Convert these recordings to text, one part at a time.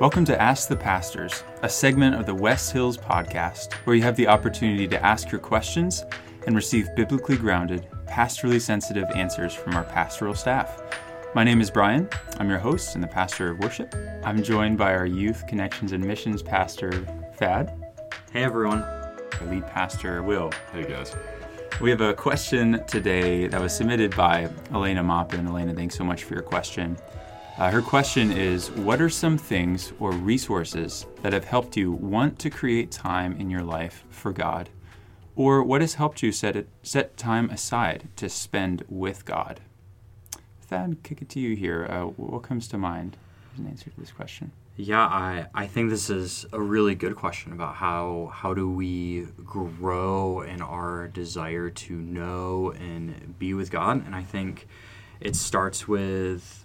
Welcome to Ask the Pastors, a segment of the West Hills podcast where you have the opportunity to ask your questions and receive biblically grounded, pastorally sensitive answers from our pastoral staff. My name is Brian. I'm your host and the pastor of worship. I'm joined by our youth connections and missions pastor, Thad. Hey everyone. Our lead pastor, Will. Hey guys. We have a question today that was submitted by Elena Maupin. Elena, thanks so much for your question. Uh, her question is What are some things or resources that have helped you want to create time in your life for God? Or what has helped you set, it, set time aside to spend with God? Thad, kick it to you here. Uh, what comes to mind as an answer to this question? Yeah, I, I think this is a really good question about how how do we grow in our desire to know and be with God, and I think it starts with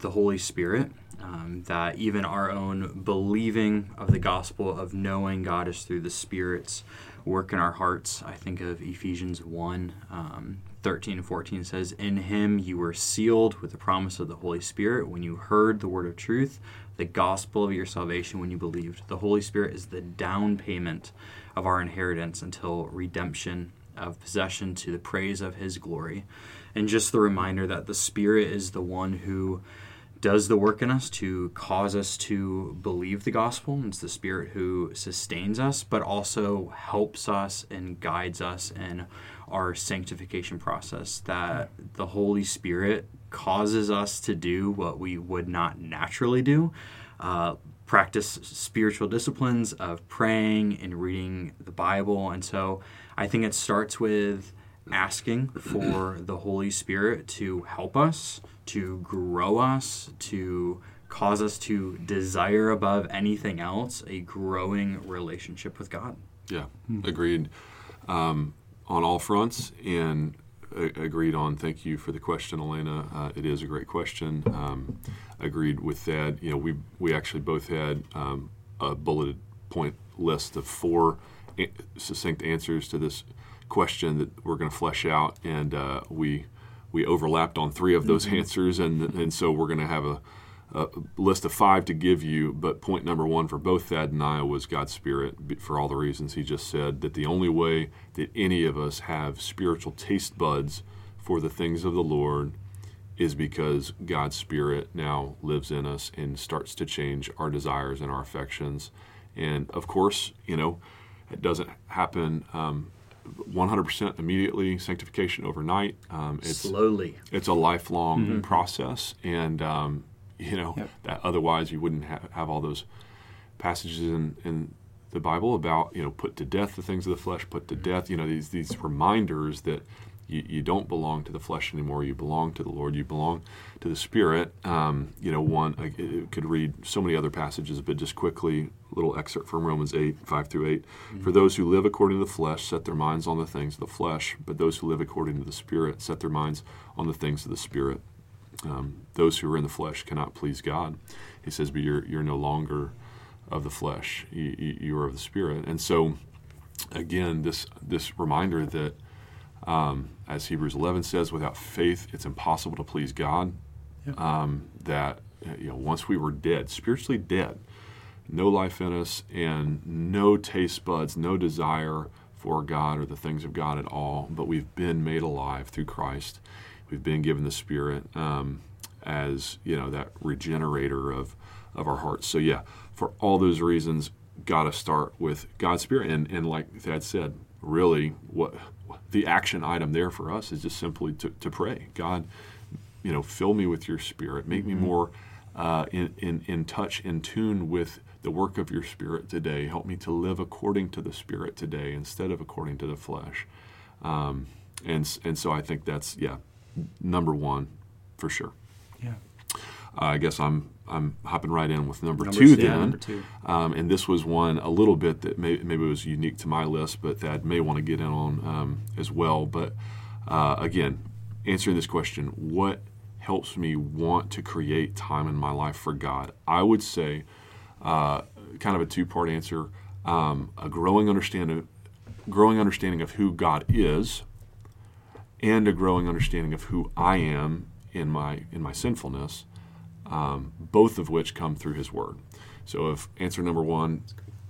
the Holy Spirit. Um, that even our own believing of the gospel of knowing God is through the Spirit's work in our hearts. I think of Ephesians 1 um, 13 and 14 says, In him you were sealed with the promise of the Holy Spirit when you heard the word of truth, the gospel of your salvation when you believed. The Holy Spirit is the down payment of our inheritance until redemption of possession to the praise of his glory. And just the reminder that the Spirit is the one who does the work in us to cause us to believe the gospel. It's the Spirit who sustains us, but also helps us and guides us in our sanctification process. That the Holy Spirit causes us to do what we would not naturally do. Uh, practice spiritual disciplines of praying and reading the Bible. And so I think it starts with asking for the Holy Spirit to help us, to grow us, to cause us to desire above anything else a growing relationship with God. Yeah, agreed um, on all fronts and uh, agreed on. Thank you for the question, Elena. Uh, it is a great question. Um, agreed with that. You know, we we actually both had um, a bulleted point list of four a- succinct answers to this question that we're going to flesh out, and uh, we we overlapped on three of those mm-hmm. answers, and and so we're going to have a, a, list of five to give you. But point number one for both Thad and I was God's Spirit, for all the reasons he just said. That the only way that any of us have spiritual taste buds for the things of the Lord is because God's Spirit now lives in us and starts to change our desires and our affections. And of course, you know, it doesn't happen um, 100% immediately, sanctification overnight. Um, it's, Slowly. It's a lifelong mm-hmm. process, and um, you know yep. that otherwise you wouldn't ha- have all those passages in, in the Bible about you know put to death the things of the flesh, put to mm-hmm. death. You know these these reminders that you, you don't belong to the flesh anymore. You belong to the Lord. You belong to the Spirit. Um, you know, one I could read so many other passages, but just quickly, a little excerpt from Romans eight five through 8 mm-hmm. For those who live according to the flesh set their minds on the things of the flesh, but those who live according to the Spirit set their minds on the things of the Spirit. Um, those who are in the flesh cannot please God. He says, but you're you're no longer of the flesh. You, you, you are of the Spirit, and so again, this this reminder that um, as Hebrews 11 says, without faith, it's impossible to please God. Yep. Um, that you know, once we were dead, spiritually dead, no life in us, and no taste buds, no desire for God or the things of God at all. But we've been made alive through Christ. We've been given the Spirit um, as you know that regenerator of of our hearts. So yeah, for all those reasons, got to start with God's Spirit, and and like Thad said, really what the action item there for us is just simply to, to pray. God you know fill me with your spirit. Make me mm-hmm. more uh, in, in, in touch in tune with the work of your spirit today. Help me to live according to the spirit today instead of according to the flesh. Um, and, and so i think that's yeah number one for sure. Yeah. Uh, i guess i'm I'm hopping right in with number, number two then. Number two. Um, and this was one a little bit that may, maybe was unique to my list, but that may want to get in on um, as well. But uh, again, answering this question, what helps me want to create time in my life for God? I would say, uh, kind of a two part answer, um, a growing understanding, growing understanding of who God is, and a growing understanding of who I am in my in my sinfulness um, both of which come through His Word. So, if answer number one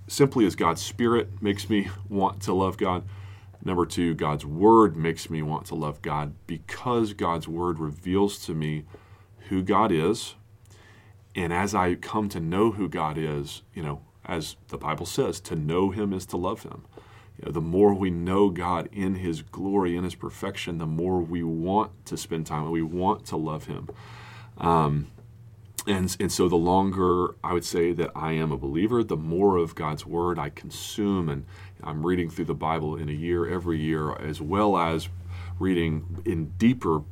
simply as God's Spirit makes me want to love God, number two, God's Word makes me want to love God because God's Word reveals to me who God is. And as I come to know who God is, you know, as the Bible says, to know Him is to love Him. You know, the more we know God in His glory, in His perfection, the more we want to spend time and we want to love Him. Um, and, and so the longer I would say that I am a believer, the more of God's Word I consume. And I'm reading through the Bible in a year, every year, as well as reading in deeper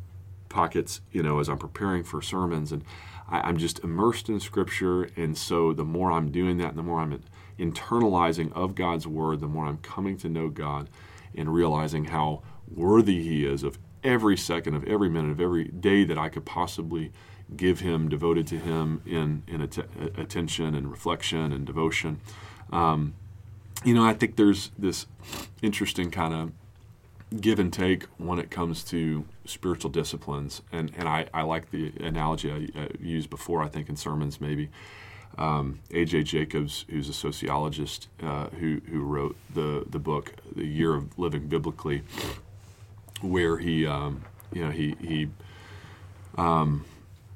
pockets, you know, as I'm preparing for sermons. And I, am just immersed in Scripture. And so the more I'm doing that, and the more I'm internalizing of God's Word, the more I'm coming to know God and realizing how worthy He is of every second, of every minute, of every day that I could possibly give Him, devoted to Him in, in att- attention and reflection and devotion. Um, you know, I think there's this interesting kind of give and take when it comes to spiritual disciplines. And, and I, I like the analogy I, I used before, I think, in sermons maybe. Um, A.J. Jacobs, who's a sociologist uh, who, who wrote the, the book, The Year of Living Biblically, where he, um, you know, he, he, um,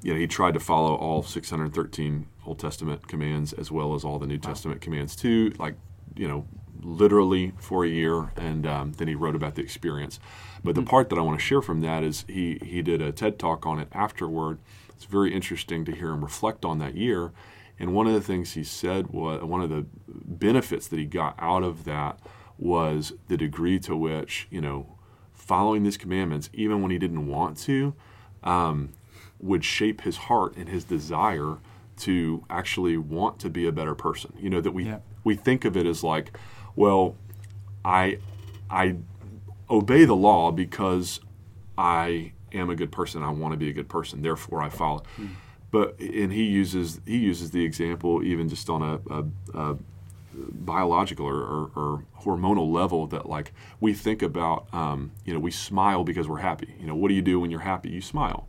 you know, he tried to follow all 613 Old Testament commands as well as all the New Testament commands too, like, you know, literally for a year, and um, then he wrote about the experience. But the mm-hmm. part that I want to share from that is he he did a TED talk on it afterward. It's very interesting to hear him reflect on that year. And one of the things he said was one of the benefits that he got out of that was the degree to which you know following these commandments, even when he didn't want to, um, would shape his heart and his desire to actually want to be a better person. You know that we yeah. we think of it as like well, I I obey the law because I am a good person. I want to be a good person. Therefore, I follow. Mm. But and he uses he uses the example even just on a, a, a biological or, or, or, hormonal level that like we think about um, you know we smile because we're happy you know what do you do when you're happy you smile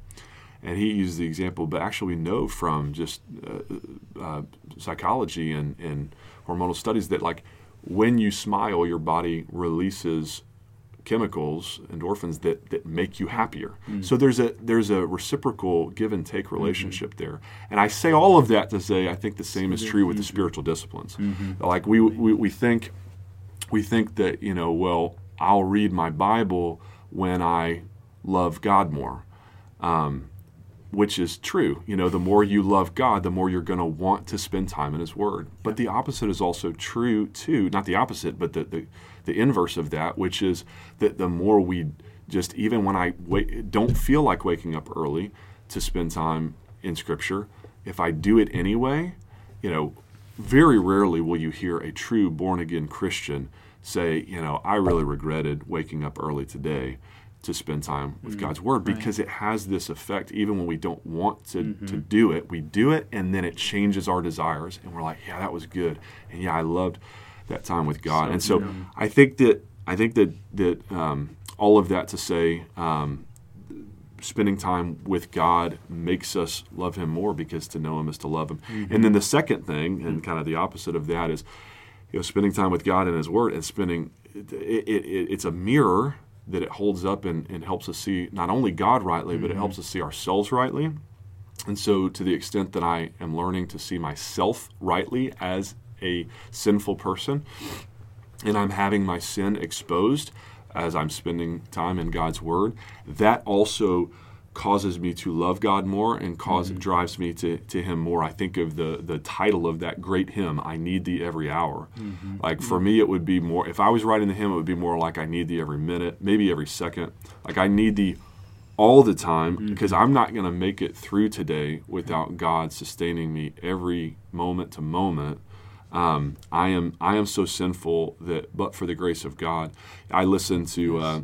and he used the example but actually we know from just uh, uh, psychology and, and hormonal studies that like when you smile, your body releases chemicals, endorphins that, that make you happier. Mm. So there's a there's a reciprocal give and take relationship mm-hmm. there. And I say all of that to say I think the same is true with the spiritual disciplines. Mm-hmm. Like we, we we think we think that you know well I'll read my Bible when I love God more. Um, which is true. You know, the more you love God, the more you're going to want to spend time in His Word. But the opposite is also true too. Not the opposite, but the, the, the inverse of that, which is that the more we just, even when I wait, don't feel like waking up early to spend time in Scripture, if I do it anyway, you know, very rarely will you hear a true born again Christian say, you know, I really regretted waking up early today to spend time with mm, God's Word because right. it has this effect, even when we don't want to, mm-hmm. to do it, we do it and then it changes our desires. And we're like, yeah, that was good. And yeah, I loved that time with God. So, and so I think that, I think that, that um, all of that to say, um, spending time with God makes us love Him more because to know Him is to love Him. Mm-hmm. And then the second thing, and kind of the opposite of that, is you know spending time with God and His Word and spending it, it, it, it's a mirror that it holds up and, and helps us see not only God rightly, mm-hmm. but it mm-hmm. helps us see ourselves rightly. And so, to the extent that I am learning to see myself rightly as a sinful person, and I'm having my sin exposed as I'm spending time in God's Word, that also causes me to love God more and cause mm-hmm. drives me to, to Him more. I think of the the title of that great hymn, "I Need Thee Every Hour." Mm-hmm. Like for me, it would be more. If I was writing the hymn, it would be more like, "I need Thee every minute, maybe every second. Like I need Thee all the time mm-hmm. because I'm not going to make it through today without God sustaining me every moment to moment." Um, I am I am so sinful that, but for the grace of God, I listen to. Uh,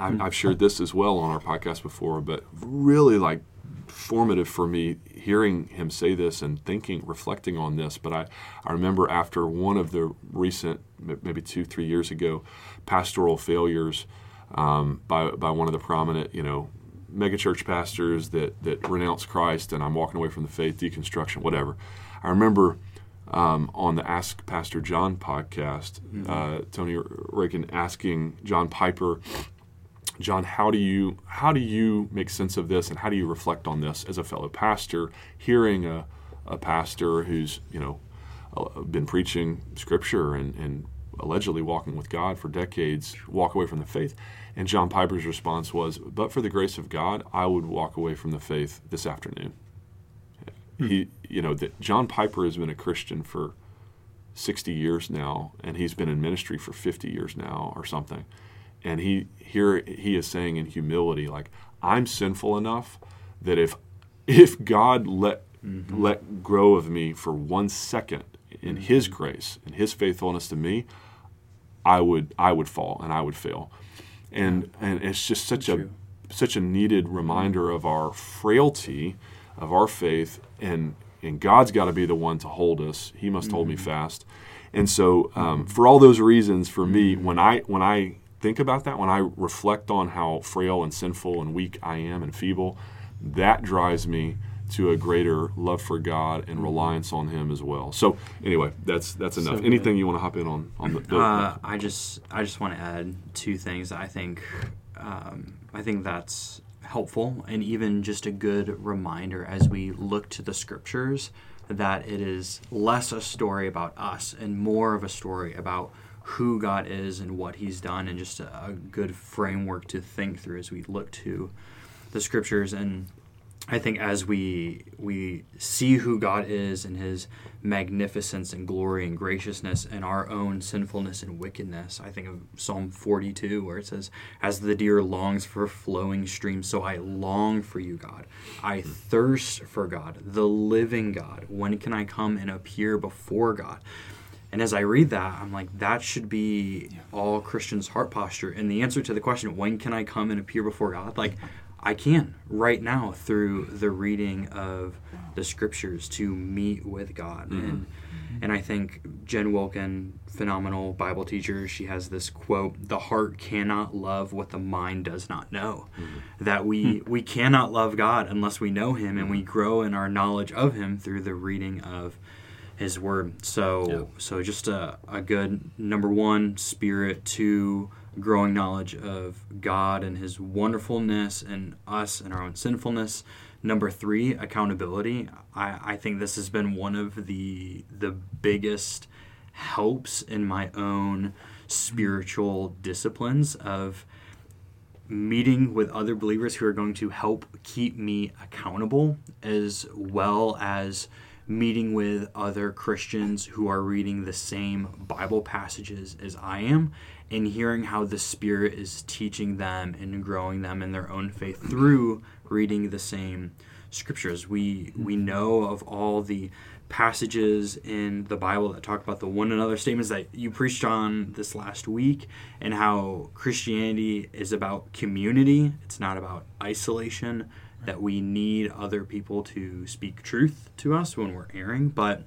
I've, I've shared this as well on our podcast before, but really like formative for me hearing him say this and thinking, reflecting on this. But I, I remember after one of the recent, maybe two, three years ago, pastoral failures um, by, by one of the prominent, you know, megachurch pastors that, that renounce Christ and I'm walking away from the faith, deconstruction, whatever. I remember um, on the Ask Pastor John podcast. Mm-hmm. Uh, Tony Reinke asking John Piper, John, how do you how do you make sense of this, and how do you reflect on this as a fellow pastor, hearing a, a pastor who's you know uh, been preaching Scripture and, and allegedly walking with God for decades walk away from the faith? And John Piper's response was, "But for the grace of God, I would walk away from the faith this afternoon." Hmm. He, you know, that John Piper has been a Christian for 60 years now, and he's been in ministry for 50 years now, or something. And he here he is saying in humility, like, I'm sinful enough that if if God let mm-hmm. let grow of me for one second in mm-hmm. His grace and His faithfulness to me, I would I would fall and I would fail and and it's just such a such a needed reminder of our frailty of our faith and and God's got to be the one to hold us he must mm-hmm. hold me mm-hmm. fast and so um, for all those reasons for me mm-hmm. when I when I think about that when I reflect on how frail and sinful and weak I am and feeble that drives me to a greater love for God and mm-hmm. reliance on Him as well. So anyway, that's that's enough. So Anything you want to hop in on on the? the uh, I just I just want to add two things. I think um, I think that's helpful and even just a good reminder as we look to the scriptures that it is less a story about us and more of a story about who God is and what He's done, and just a, a good framework to think through as we look to the scriptures and I think as we we see who God is and His magnificence and glory and graciousness and our own sinfulness and wickedness, I think of Psalm 42 where it says, "As the deer longs for flowing streams, so I long for you, God. I thirst for God, the living God. When can I come and appear before God?" And as I read that, I'm like, that should be all Christians' heart posture. And the answer to the question, when can I come and appear before God? Like, I can right now through the reading of the scriptures to meet with God. Mm-hmm. And and I think Jen Wilkin, phenomenal Bible teacher, she has this quote, the heart cannot love what the mind does not know. Mm-hmm. That we hmm. we cannot love God unless we know him and we grow in our knowledge of him through the reading of his word. So yeah. so just a, a good number one spirit to growing knowledge of God and His wonderfulness and us and our own sinfulness. Number three, accountability. I, I think this has been one of the the biggest helps in my own spiritual disciplines of meeting with other believers who are going to help keep me accountable as well as meeting with other Christians who are reading the same Bible passages as I am and hearing how the Spirit is teaching them and growing them in their own faith through reading the same scriptures. We we know of all the passages in the Bible that talk about the one another statements that you preached on this last week and how Christianity is about community. It's not about isolation. That we need other people to speak truth to us when we're erring, but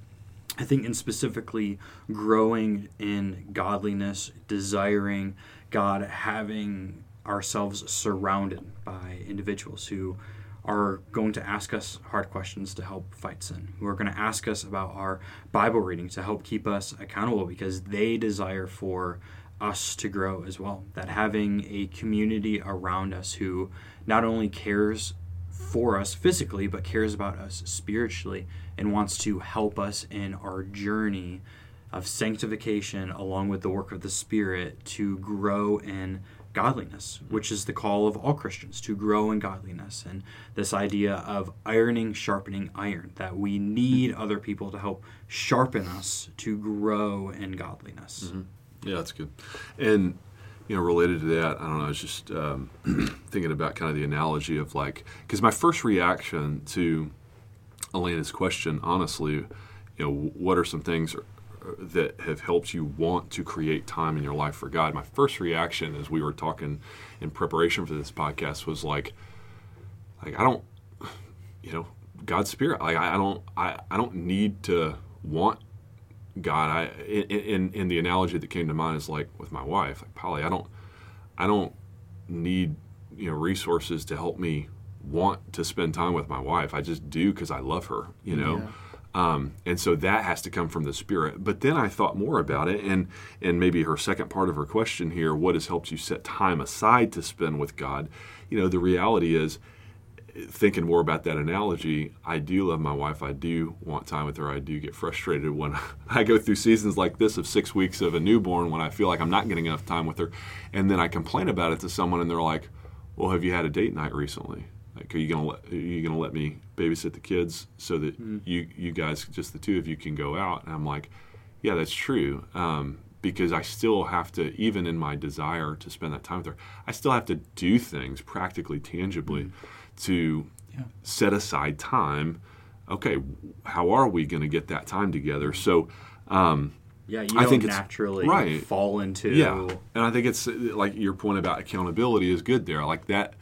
I think in specifically growing in godliness, desiring God, having ourselves surrounded by individuals who are going to ask us hard questions to help fight sin, who are going to ask us about our Bible reading to help keep us accountable because they desire for us to grow as well. That having a community around us who not only cares for us physically, but cares about us spiritually and wants to help us in our journey of sanctification along with the work of the Spirit to grow in godliness, which is the call of all Christians to grow in godliness. And this idea of ironing, sharpening iron, that we need other people to help sharpen us to grow in godliness. Mm-hmm. Yeah, that's good. And you know, related to that, I don't know. I was just um, thinking about kind of the analogy of like, because my first reaction to Elena's question, honestly, you know, what are some things that have helped you want to create time in your life for God? My first reaction, as we were talking in preparation for this podcast, was like, like I don't, you know, God's Spirit. Like I, I don't, I, I don't need to want God, I in, in the analogy that came to mind is like with my wife, like Polly. I don't, I don't need you know resources to help me want to spend time with my wife. I just do because I love her. You know, Um, and so that has to come from the Spirit. But then I thought more about it, and and maybe her second part of her question here: what has helped you set time aside to spend with God? You know, the reality is, thinking more about that analogy, I do love my wife. I do want time with her. I do get frustrated when I go through seasons like this of six weeks of a newborn when I feel like I'm not getting enough time with her, and then I complain about it to someone, and they're like, "Well, have you had a date night recently?" Like, are you gonna let are you gonna let me babysit the kids so that mm. you you guys just the two of you can go out? And I'm like, yeah, that's true. Um, because I still have to, even in my desire to spend that time with her, I still have to do things practically, tangibly, mm. To yeah. set aside time. Okay, how are we going to get that time together? So, um, yeah, you I think naturally right. fall into yeah, and I think it's like your point about accountability is good there. Like that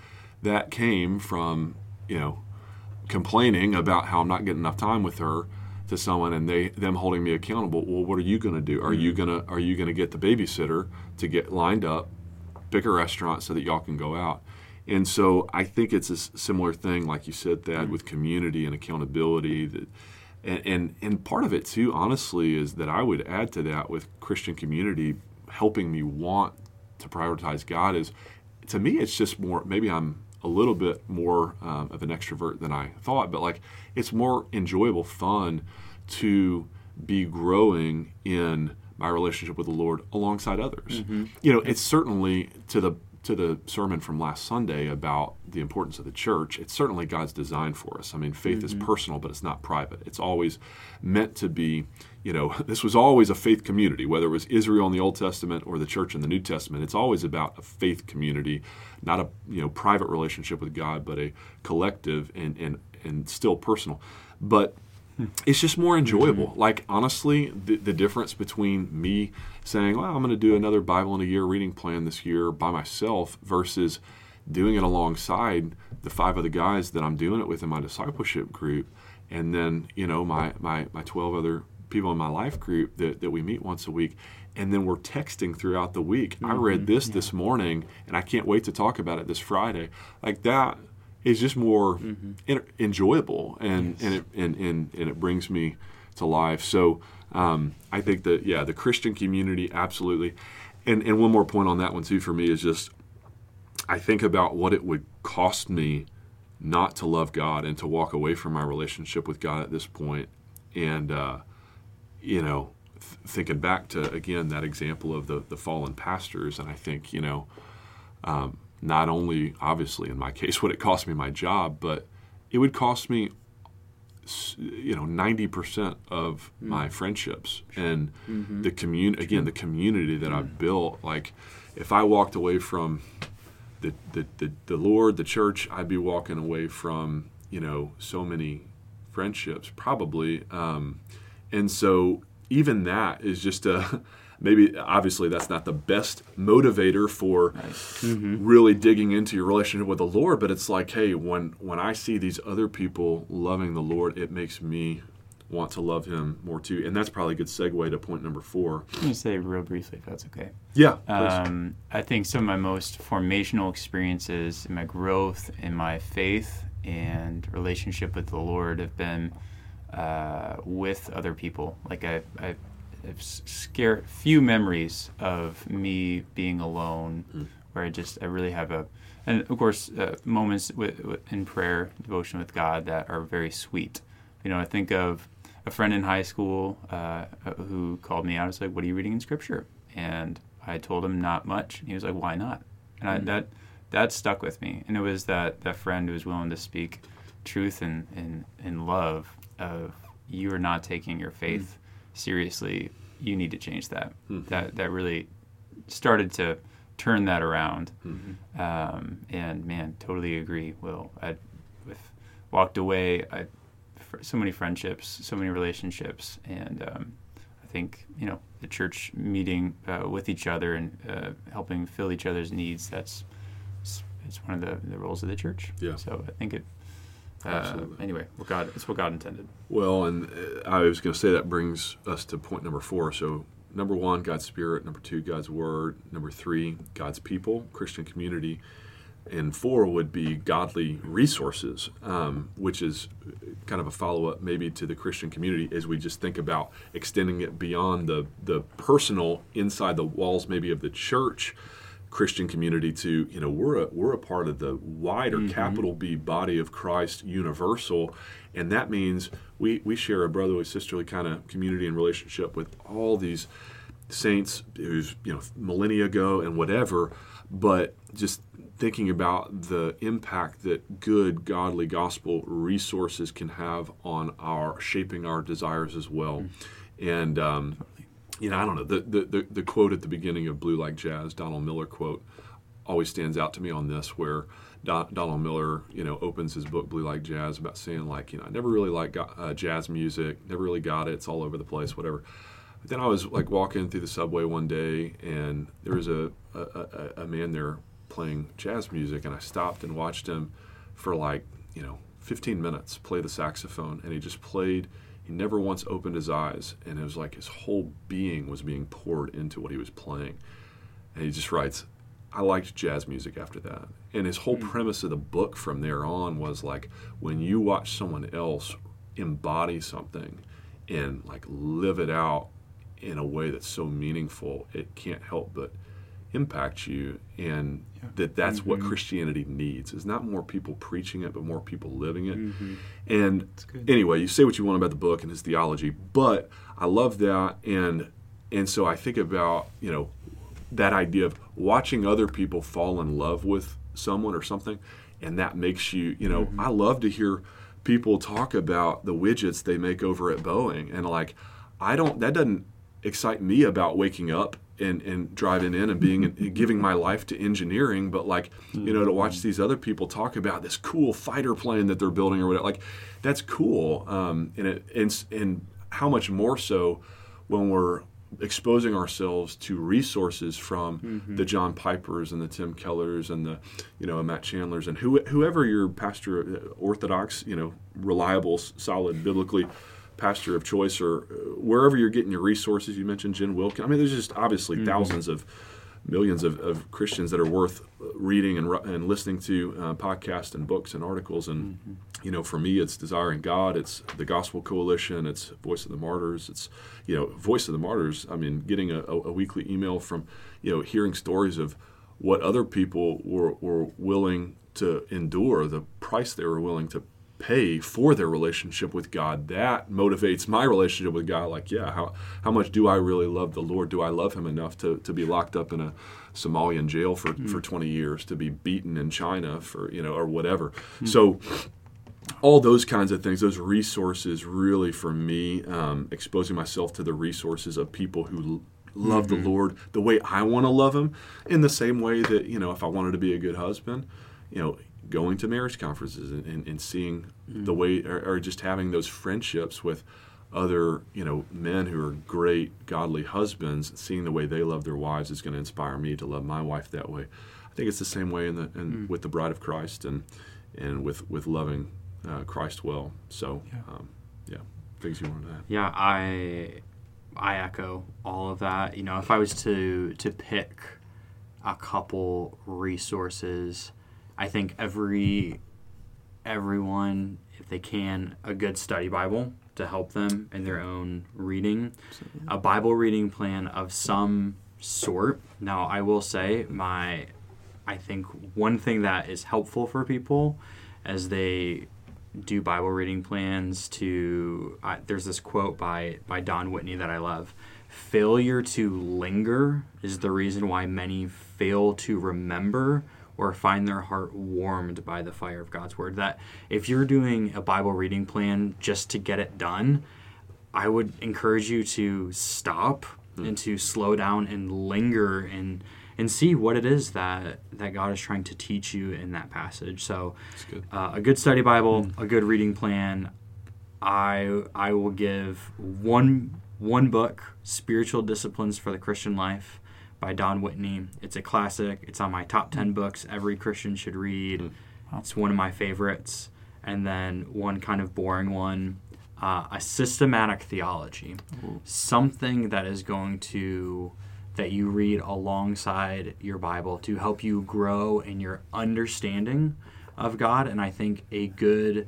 that came from you know complaining about how I'm not getting enough time with her to someone and they them holding me accountable. Well, what are you going to do? Are mm-hmm. you gonna are you gonna get the babysitter to get lined up, pick a restaurant so that y'all can go out? And so I think it's a similar thing, like you said, Thad, mm-hmm. with community and accountability. That, and, and and part of it too, honestly, is that I would add to that with Christian community helping me want to prioritize God is to me it's just more maybe I'm a little bit more um, of an extrovert than I thought, but like it's more enjoyable, fun to be growing in my relationship with the Lord alongside others. Mm-hmm. You know, it's certainly to the to the sermon from last Sunday about the importance of the church, it's certainly God's design for us. I mean, faith mm-hmm. is personal, but it's not private. It's always meant to be, you know, this was always a faith community, whether it was Israel in the Old Testament or the church in the New Testament. It's always about a faith community, not a, you know, private relationship with God, but a collective and, and, and still personal. But it's just more enjoyable. Mm-hmm. Like honestly, the, the, difference between me saying, "Well, I'm going to do another Bible in a year reading plan this year by myself," versus doing it alongside the five other guys that I'm doing it with in my discipleship group, and then you know my my my 12 other people in my life group that, that we meet once a week and then we're texting throughout the week mm-hmm. i read mm-hmm. this yeah. this morning and i can't wait to talk about it this friday like that is just more mm-hmm. in, enjoyable and yes. and, it, and, and and it brings me to life. So um, I think that yeah, the Christian community absolutely. And and one more point on that one too for me is just I think about what it would cost me not to love God and to walk away from my relationship with God at this point, and uh, you know. Th- thinking back to again that example of the the fallen pastors, and I think you know um, not only obviously in my case would it cost me my job, but it would cost me you know 90% of mm. my friendships and mm-hmm. the community again the community that mm. I've built like if I walked away from the, the, the, the Lord the church I'd be walking away from you know so many friendships probably um, and so even that is just a maybe obviously that's not the best motivator for right. mm-hmm. really digging into your relationship with the Lord, but it's like, hey, when when I see these other people loving the Lord, it makes me want to love him more too. And that's probably a good segue to point number four. Let me say real briefly if that's okay. Yeah. Um, I think some of my most formational experiences in my growth in my faith and relationship with the Lord have been uh, with other people. Like I, I scare few memories of me being alone, mm. where I just I really have a, and of course uh, moments with, with, in prayer, devotion with God that are very sweet. You know, I think of a friend in high school uh, who called me out. It's like, "What are you reading in Scripture?" And I told him not much. And he was like, "Why not?" And I, mm. that that stuck with me. And it was that that friend who was willing to speak truth and and, and love of you are not taking your faith seriously, you need to change that. Mm-hmm. That that really started to turn that around. Mm-hmm. Um, and man, totally agree. Will I with walked away. I so many friendships, so many relationships, and um, I think you know the church meeting uh, with each other and uh, helping fill each other's needs. That's it's one of the, the roles of the church. Yeah. So I think it uh, anyway, what God, it's what God intended. Well, and uh, I was going to say that brings us to point number four. So, number one, God's Spirit. Number two, God's Word. Number three, God's people, Christian community. And four would be godly resources, um, which is kind kind of a follow up maybe to the Christian community as we just think about extending it beyond the the personal inside the walls maybe of the church Christian community to you know we're a we're a part of the wider mm-hmm. capital B body of Christ universal and that means we we share a brotherly sisterly kind of community and relationship with all these saints who's you know millennia ago and whatever but just thinking about the impact that good godly gospel resources can have on our shaping our desires as well mm-hmm. and um, you know i don't know the, the, the, the quote at the beginning of blue like jazz donald miller quote always stands out to me on this where Donald Miller, you know, opens his book Blue Like Jazz about saying like, you know, I never really liked uh, jazz music, never really got it. It's all over the place, whatever. But then I was like walking through the subway one day, and there was a, a, a man there playing jazz music, and I stopped and watched him for like, you know, 15 minutes play the saxophone, and he just played. He never once opened his eyes, and it was like his whole being was being poured into what he was playing. And he just writes, I liked jazz music after that. And his whole mm. premise of the book from there on was like when you watch someone else embody something and like live it out in a way that's so meaningful, it can't help but impact you and yeah. that that's mm-hmm. what Christianity needs is not more people preaching it but more people living it. Mm-hmm. And anyway, you say what you want about the book and his theology, but I love that and and so I think about, you know, that idea of watching other people fall in love with someone or something and that makes you you know mm-hmm. i love to hear people talk about the widgets they make over at boeing and like i don't that doesn't excite me about waking up and, and driving in and being and giving my life to engineering but like you know to watch these other people talk about this cool fighter plane that they're building or whatever like that's cool um, and it and, and how much more so when we're exposing ourselves to resources from mm-hmm. the John Pipers and the Tim Kellers and the you know Matt Chandlers and who, whoever your pastor uh, orthodox you know reliable solid biblically pastor of choice or uh, wherever you're getting your resources you mentioned Jen Wilkin I mean there's just obviously mm-hmm. thousands of millions of, of, Christians that are worth reading and, and listening to uh, podcasts and books and articles. And, mm-hmm. you know, for me, it's Desiring God, it's the Gospel Coalition, it's Voice of the Martyrs, it's, you know, Voice of the Martyrs. I mean, getting a, a, a weekly email from, you know, hearing stories of what other people were, were willing to endure, the price they were willing to pay for their relationship with God. That motivates my relationship with God. Like, yeah, how, how much do I really love the Lord? Do I love Him enough to, to be locked up in a Somalian jail for, mm. for 20 years, to be beaten in China for, you know, or whatever? Mm. So, all those kinds of things, those resources really for me, um, exposing myself to the resources of people who love mm-hmm. the Lord the way I want to love Him, in the same way that, you know, if I wanted to be a good husband, you know, going to marriage conferences and, and, and seeing mm-hmm. the way, or, or, just having those friendships with other, you know, men who are great, godly husbands, seeing the way they love their wives is going to inspire me to love my wife that way. I think it's the same way in the in, mm. with the bride of Christ and and with with loving uh, Christ well. So, yeah. Um, yeah, things you wanted to add. Yeah, I I echo all of that. You know, if I was to to pick a couple resources I think every everyone, if they can, a good study Bible to help them in their own reading, Absolutely. a Bible reading plan of some sort. Now, I will say my I think one thing that is helpful for people as they do Bible reading plans to uh, there's this quote by by Don Whitney that I love. Failure to linger is the reason why many fail to remember or find their heart warmed by the fire of God's word. That if you're doing a Bible reading plan just to get it done, I would encourage you to stop mm. and to slow down and linger and and see what it is that that God is trying to teach you in that passage. So, good. Uh, a good study Bible, mm. a good reading plan. I I will give one one book, Spiritual Disciplines for the Christian Life by Don Whitney. It's a classic. It's on my top 10 books every Christian should read. Mm. It's one of my favorites. And then one kind of boring one uh, a systematic theology. Ooh. Something that is going to, that you read alongside your Bible to help you grow in your understanding of God. And I think a good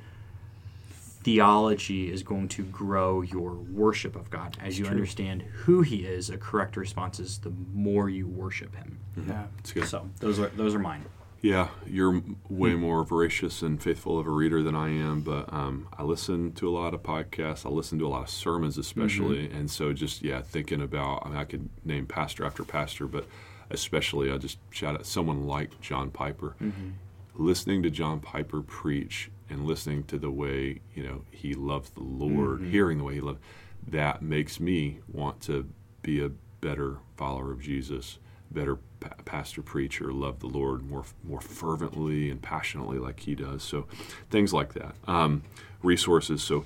theology is going to grow your worship of God as you understand who He is. A correct response is the more you worship Him. Yeah, it's good. So those are those are mine. Yeah, you're way more voracious and faithful of a reader than I am, but um, I listen to a lot of podcasts. I listen to a lot of sermons, especially, mm-hmm. and so just yeah, thinking about. I mean, I could name pastor after pastor, but especially I just shout out someone like John Piper. Mm-hmm. Listening to John Piper preach and listening to the way you know he loves the Lord, mm-hmm. hearing the way he loves, that makes me want to be a better follower of Jesus better pa- pastor preacher, love the Lord more more fervently and passionately like he does. So things like that. Um, resources. So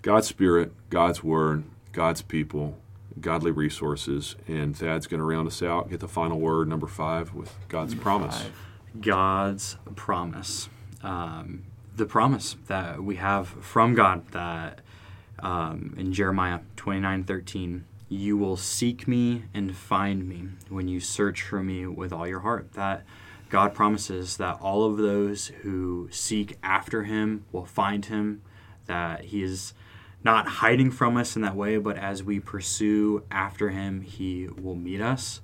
God's Spirit, God's Word, God's people, godly resources, and Thad's going to round us out. Get the final word, number five, with God's number promise. Five. God's promise. Um, the promise that we have from God that um, in Jeremiah twenty nine thirteen you will seek me and find me when you search for me with all your heart. That God promises that all of those who seek after him will find him, that he is not hiding from us in that way, but as we pursue after him, he will meet us.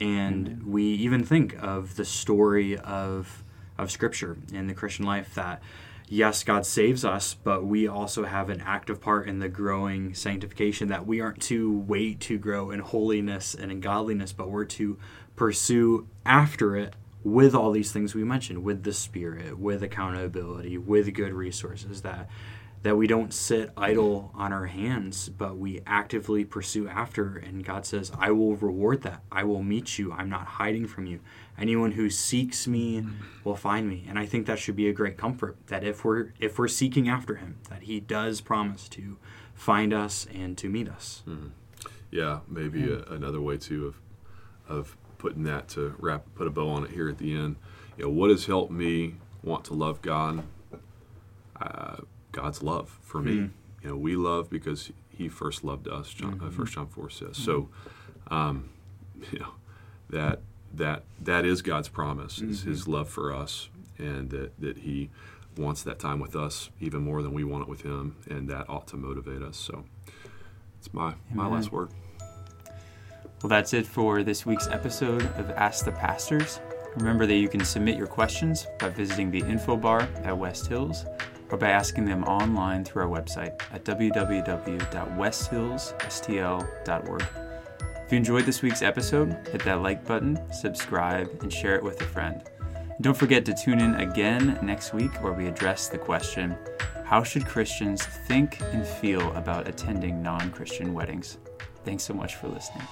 And Amen. we even think of the story of of scripture in the Christian life that yes, God saves us, but we also have an active part in the growing sanctification that we aren't to wait to grow in holiness and in godliness, but we're to pursue after it with all these things we mentioned, with the Spirit, with accountability, with good resources that that we don't sit idle on our hands, but we actively pursue after. And God says, I will reward that. I will meet you. I'm not hiding from you. Anyone who seeks me will find me. And I think that should be a great comfort that if we're if we're seeking after him, that he does promise to find us and to meet us. Mm-hmm. Yeah, maybe yeah. A, another way too of of putting that to wrap put a bow on it here at the end. You know, what has helped me want to love God? Uh, God's love for me. Mm. You know, we love because He first loved us. John, uh, mm-hmm. uh, First John four says. Mm-hmm. So, um, you know, that that that is God's promise. Is mm-hmm. His love for us, and that that He wants that time with us even more than we want it with Him, and that ought to motivate us. So, it's my Amen. my last word. Well, that's it for this week's episode of Ask the Pastors. Remember that you can submit your questions by visiting the info bar at West Hills or by asking them online through our website at www.westhillsstl.org. If you enjoyed this week's episode, hit that like button, subscribe, and share it with a friend. And don't forget to tune in again next week where we address the question How should Christians think and feel about attending non Christian weddings? Thanks so much for listening.